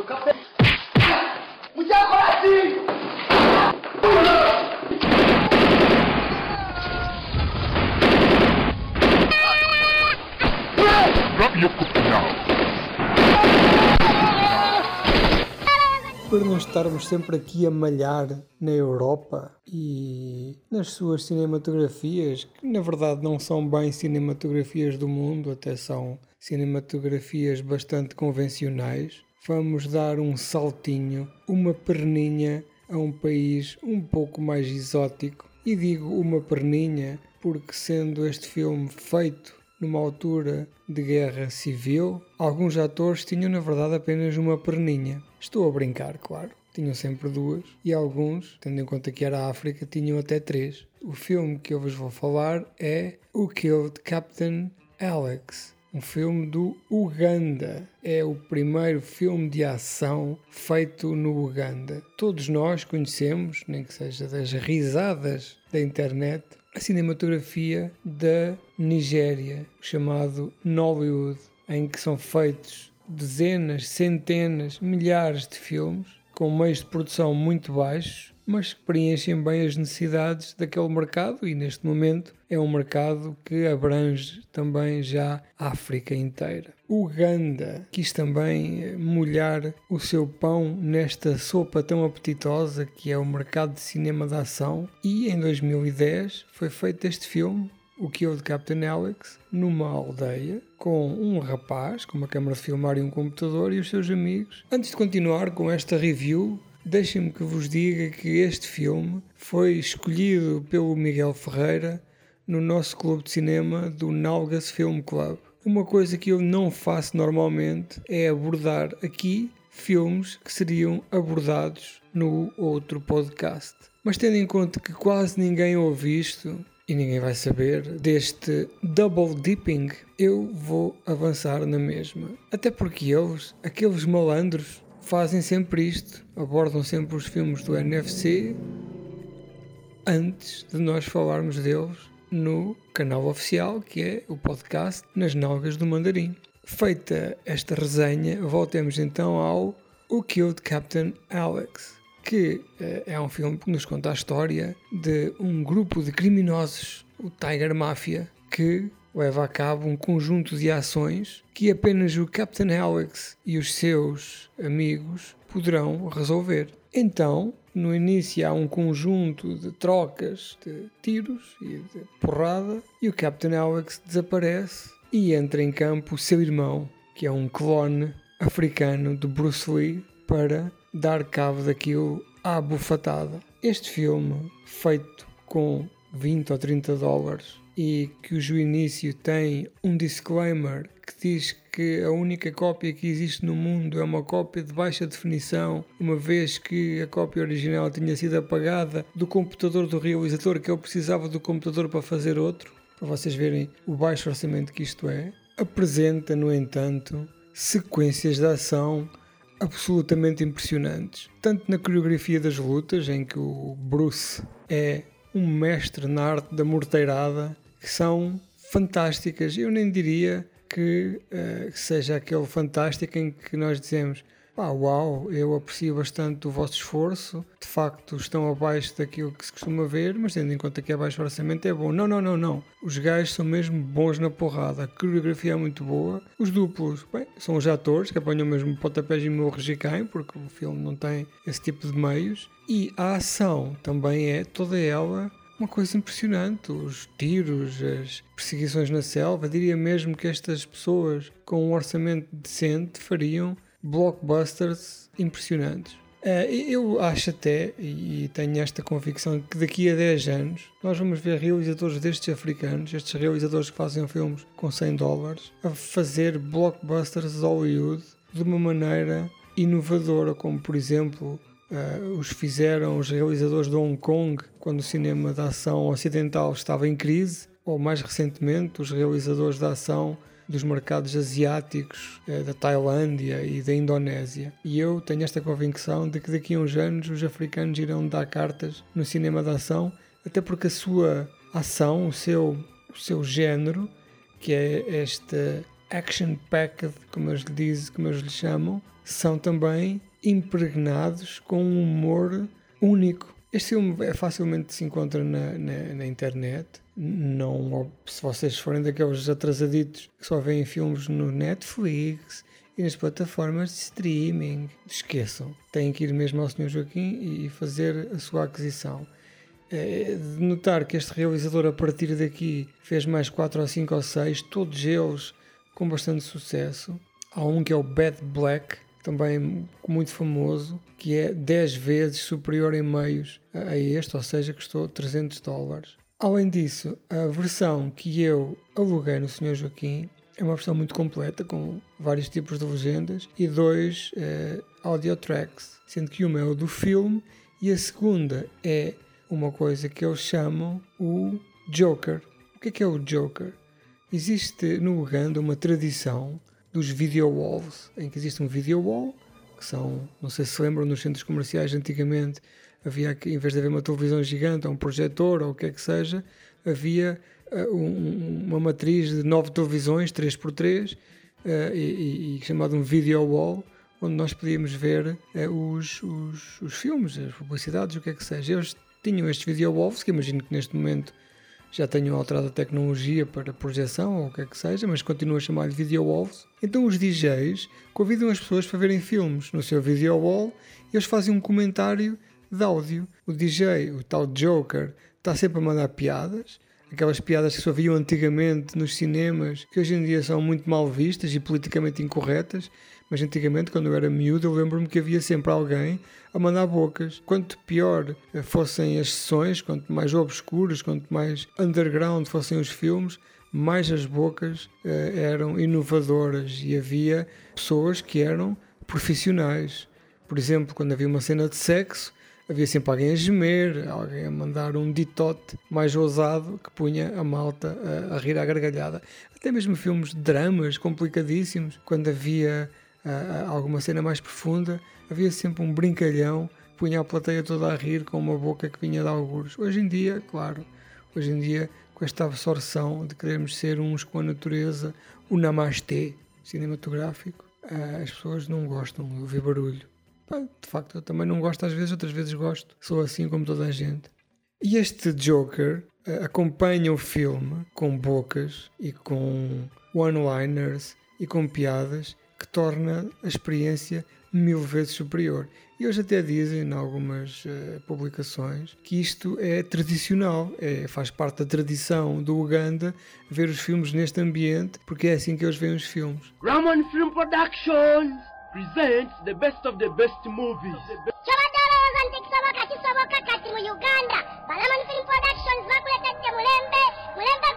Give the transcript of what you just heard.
Mucha coragem! Drop your foot now. Para não estarmos sempre aqui a malhar na Europa e nas suas cinematografias, que na verdade não são bem cinematografias do mundo, até são cinematografias bastante convencionais, vamos dar um saltinho, uma perninha a um país um pouco mais exótico. E digo uma perninha porque, sendo este filme feito numa altura de guerra civil, alguns atores tinham na verdade apenas uma perninha. Estou a brincar, claro. Tinham sempre duas e alguns, tendo em conta que era a África, tinham até três. O filme que eu vos vou falar é O Killed Captain Alex, um filme do Uganda. É o primeiro filme de ação feito no Uganda. Todos nós conhecemos, nem que seja das risadas da internet, a cinematografia da Nigéria, chamado Nollywood, em que são feitos dezenas, centenas, milhares de filmes com meios de produção muito baixos, mas que preenchem bem as necessidades daquele mercado e neste momento é um mercado que abrange também já a África inteira. Uganda quis também molhar o seu pão nesta sopa tão apetitosa que é o mercado de cinema de ação e em 2010 foi feito este filme o Kill de Captain Alex numa aldeia com um rapaz com uma câmara de filmar e um computador e os seus amigos. Antes de continuar com esta review, deixem-me que vos diga que este filme foi escolhido pelo Miguel Ferreira no nosso clube de cinema do Nalgas Film Club. Uma coisa que eu não faço normalmente é abordar aqui filmes que seriam abordados no outro podcast. Mas tendo em conta que quase ninguém ouve isto, e ninguém vai saber deste double dipping, eu vou avançar na mesma. Até porque eles, aqueles malandros, fazem sempre isto, abordam sempre os filmes do NFC antes de nós falarmos deles no canal oficial, que é o podcast Nas Nalgas do Mandarim. Feita esta resenha, voltemos então ao O Killed Captain Alex que uh, é um filme que nos conta a história de um grupo de criminosos, o Tiger Mafia, que leva a cabo um conjunto de ações que apenas o Captain Alex e os seus amigos poderão resolver. Então, no início há um conjunto de trocas de tiros e de porrada e o Captain Alex desaparece e entra em campo o seu irmão, que é um clone africano de Bruce Lee, para dar cabo daquilo à bufatada. Este filme, feito com 20 ou 30 dólares e cujo início tem um disclaimer que diz que a única cópia que existe no mundo é uma cópia de baixa definição, uma vez que a cópia original tinha sido apagada do computador do realizador, que ele precisava do computador para fazer outro, para vocês verem o baixo orçamento que isto é. Apresenta, no entanto, sequências de ação absolutamente impressionantes. Tanto na coreografia das lutas, em que o Bruce é um mestre na arte da morteirada, que são fantásticas. Eu nem diria que uh, seja aquele fantástico em que nós dizemos ah, uau, eu aprecio bastante o vosso esforço. De facto, estão abaixo daquilo que se costuma ver, mas tendo em conta que é baixo orçamento, é bom. Não, não, não, não. Os gajos são mesmo bons na porrada. A coreografia é muito boa. Os duplos, bem, são os atores que apanham mesmo pontapés e morros caem, porque o filme não tem esse tipo de meios. E a ação também é toda ela uma coisa impressionante. Os tiros, as perseguições na selva. Diria mesmo que estas pessoas com um orçamento decente fariam blockbusters impressionantes. Uh, eu acho até, e tenho esta convicção, que daqui a 10 anos nós vamos ver realizadores destes africanos, estes realizadores que fazem filmes com 100 dólares, a fazer blockbusters de Hollywood de uma maneira inovadora, como por exemplo uh, os fizeram os realizadores de Hong Kong quando o cinema da ação ocidental estava em crise, ou mais recentemente os realizadores da ação dos mercados asiáticos, eh, da Tailândia e da Indonésia. E eu tenho esta convicção de que daqui a uns anos os africanos irão dar cartas no cinema de ação, até porque a sua ação, o seu, o seu género, que é esta action-packed, como eles, dizem, como eles lhe chamam, são também impregnados com um humor único. Este filme é facilmente se encontra na, na, na, internet. Não, se vocês forem daqueles atrasaditos que só veem filmes no Netflix e nas plataformas de streaming, esqueçam. Têm que ir mesmo ao Sr. Joaquim e fazer a sua aquisição. É de notar que este realizador, a partir daqui, fez mais 4 ou 5 ou 6, todos eles com bastante sucesso. Há um que é o Bad Black, também muito famoso, que é 10 vezes superior em meios a este, ou seja, custou 300 dólares. Além disso, a versão que eu aluguei no Sr. Joaquim é uma versão muito completa, com vários tipos de legendas e dois eh, audio tracks, sendo que uma é o do filme e a segunda é uma coisa que eles chamam o Joker. O que é que é o Joker? Existe no Uganda uma tradição dos video walls, em que existe um video wall, que são, não sei se lembram, nos centros comerciais antigamente havia em vez de haver uma televisão gigante ou um projetor ou o que é que seja, havia uh, um, uma matriz de nove televisões, 3x3, uh, eh, e, e, chamado um video wall, onde nós podíamos ver uh, os, os, os, filmes, as publicidades, o que é que seja. Eles tinham estes video walls, que imagino que neste momento já tenham alterado a tecnologia para projeção ou o que é que seja, mas continua a chamar-lhe video walls. Então os DJs convidam as pessoas para verem filmes no seu video wall e eles fazem um comentário de áudio. O DJ, o tal Joker, está sempre a mandar piadas, aquelas piadas que se ouviam antigamente nos cinemas, que hoje em dia são muito mal vistas e politicamente incorretas, mas antigamente, quando eu era miúdo, eu lembro-me que havia sempre alguém a mandar bocas. Quanto pior fossem as sessões, quanto mais obscuras, quanto mais underground fossem os filmes, mais as bocas uh, eram inovadoras e havia pessoas que eram profissionais. Por exemplo, quando havia uma cena de sexo, havia sempre alguém a gemer, alguém a mandar um ditote mais ousado que punha a malta a, a rir à gargalhada. Até mesmo filmes de dramas complicadíssimos, quando havia alguma cena mais profunda, havia sempre um brincalhão punha a plateia toda a rir com uma boca que vinha de algures. Hoje em dia, claro, hoje em dia, com esta absorção de queremos ser uns com a natureza, o namastê cinematográfico, as pessoas não gostam de ouvir barulho. De facto, eu também não gosto às vezes, outras vezes gosto. Sou assim como toda a gente. E este Joker acompanha o filme com bocas e com one-liners e com piadas que torna a experiência mil vezes superior. E hoje até dizem, em algumas uh, publicações, que isto é tradicional, é, faz parte da tradição do Uganda ver os filmes neste ambiente, porque é assim que eles veem os filmes. Raman Film Productions presents the best of the best movies. kisoboka kisoboka kati mu uganda film productions mulembe mulembe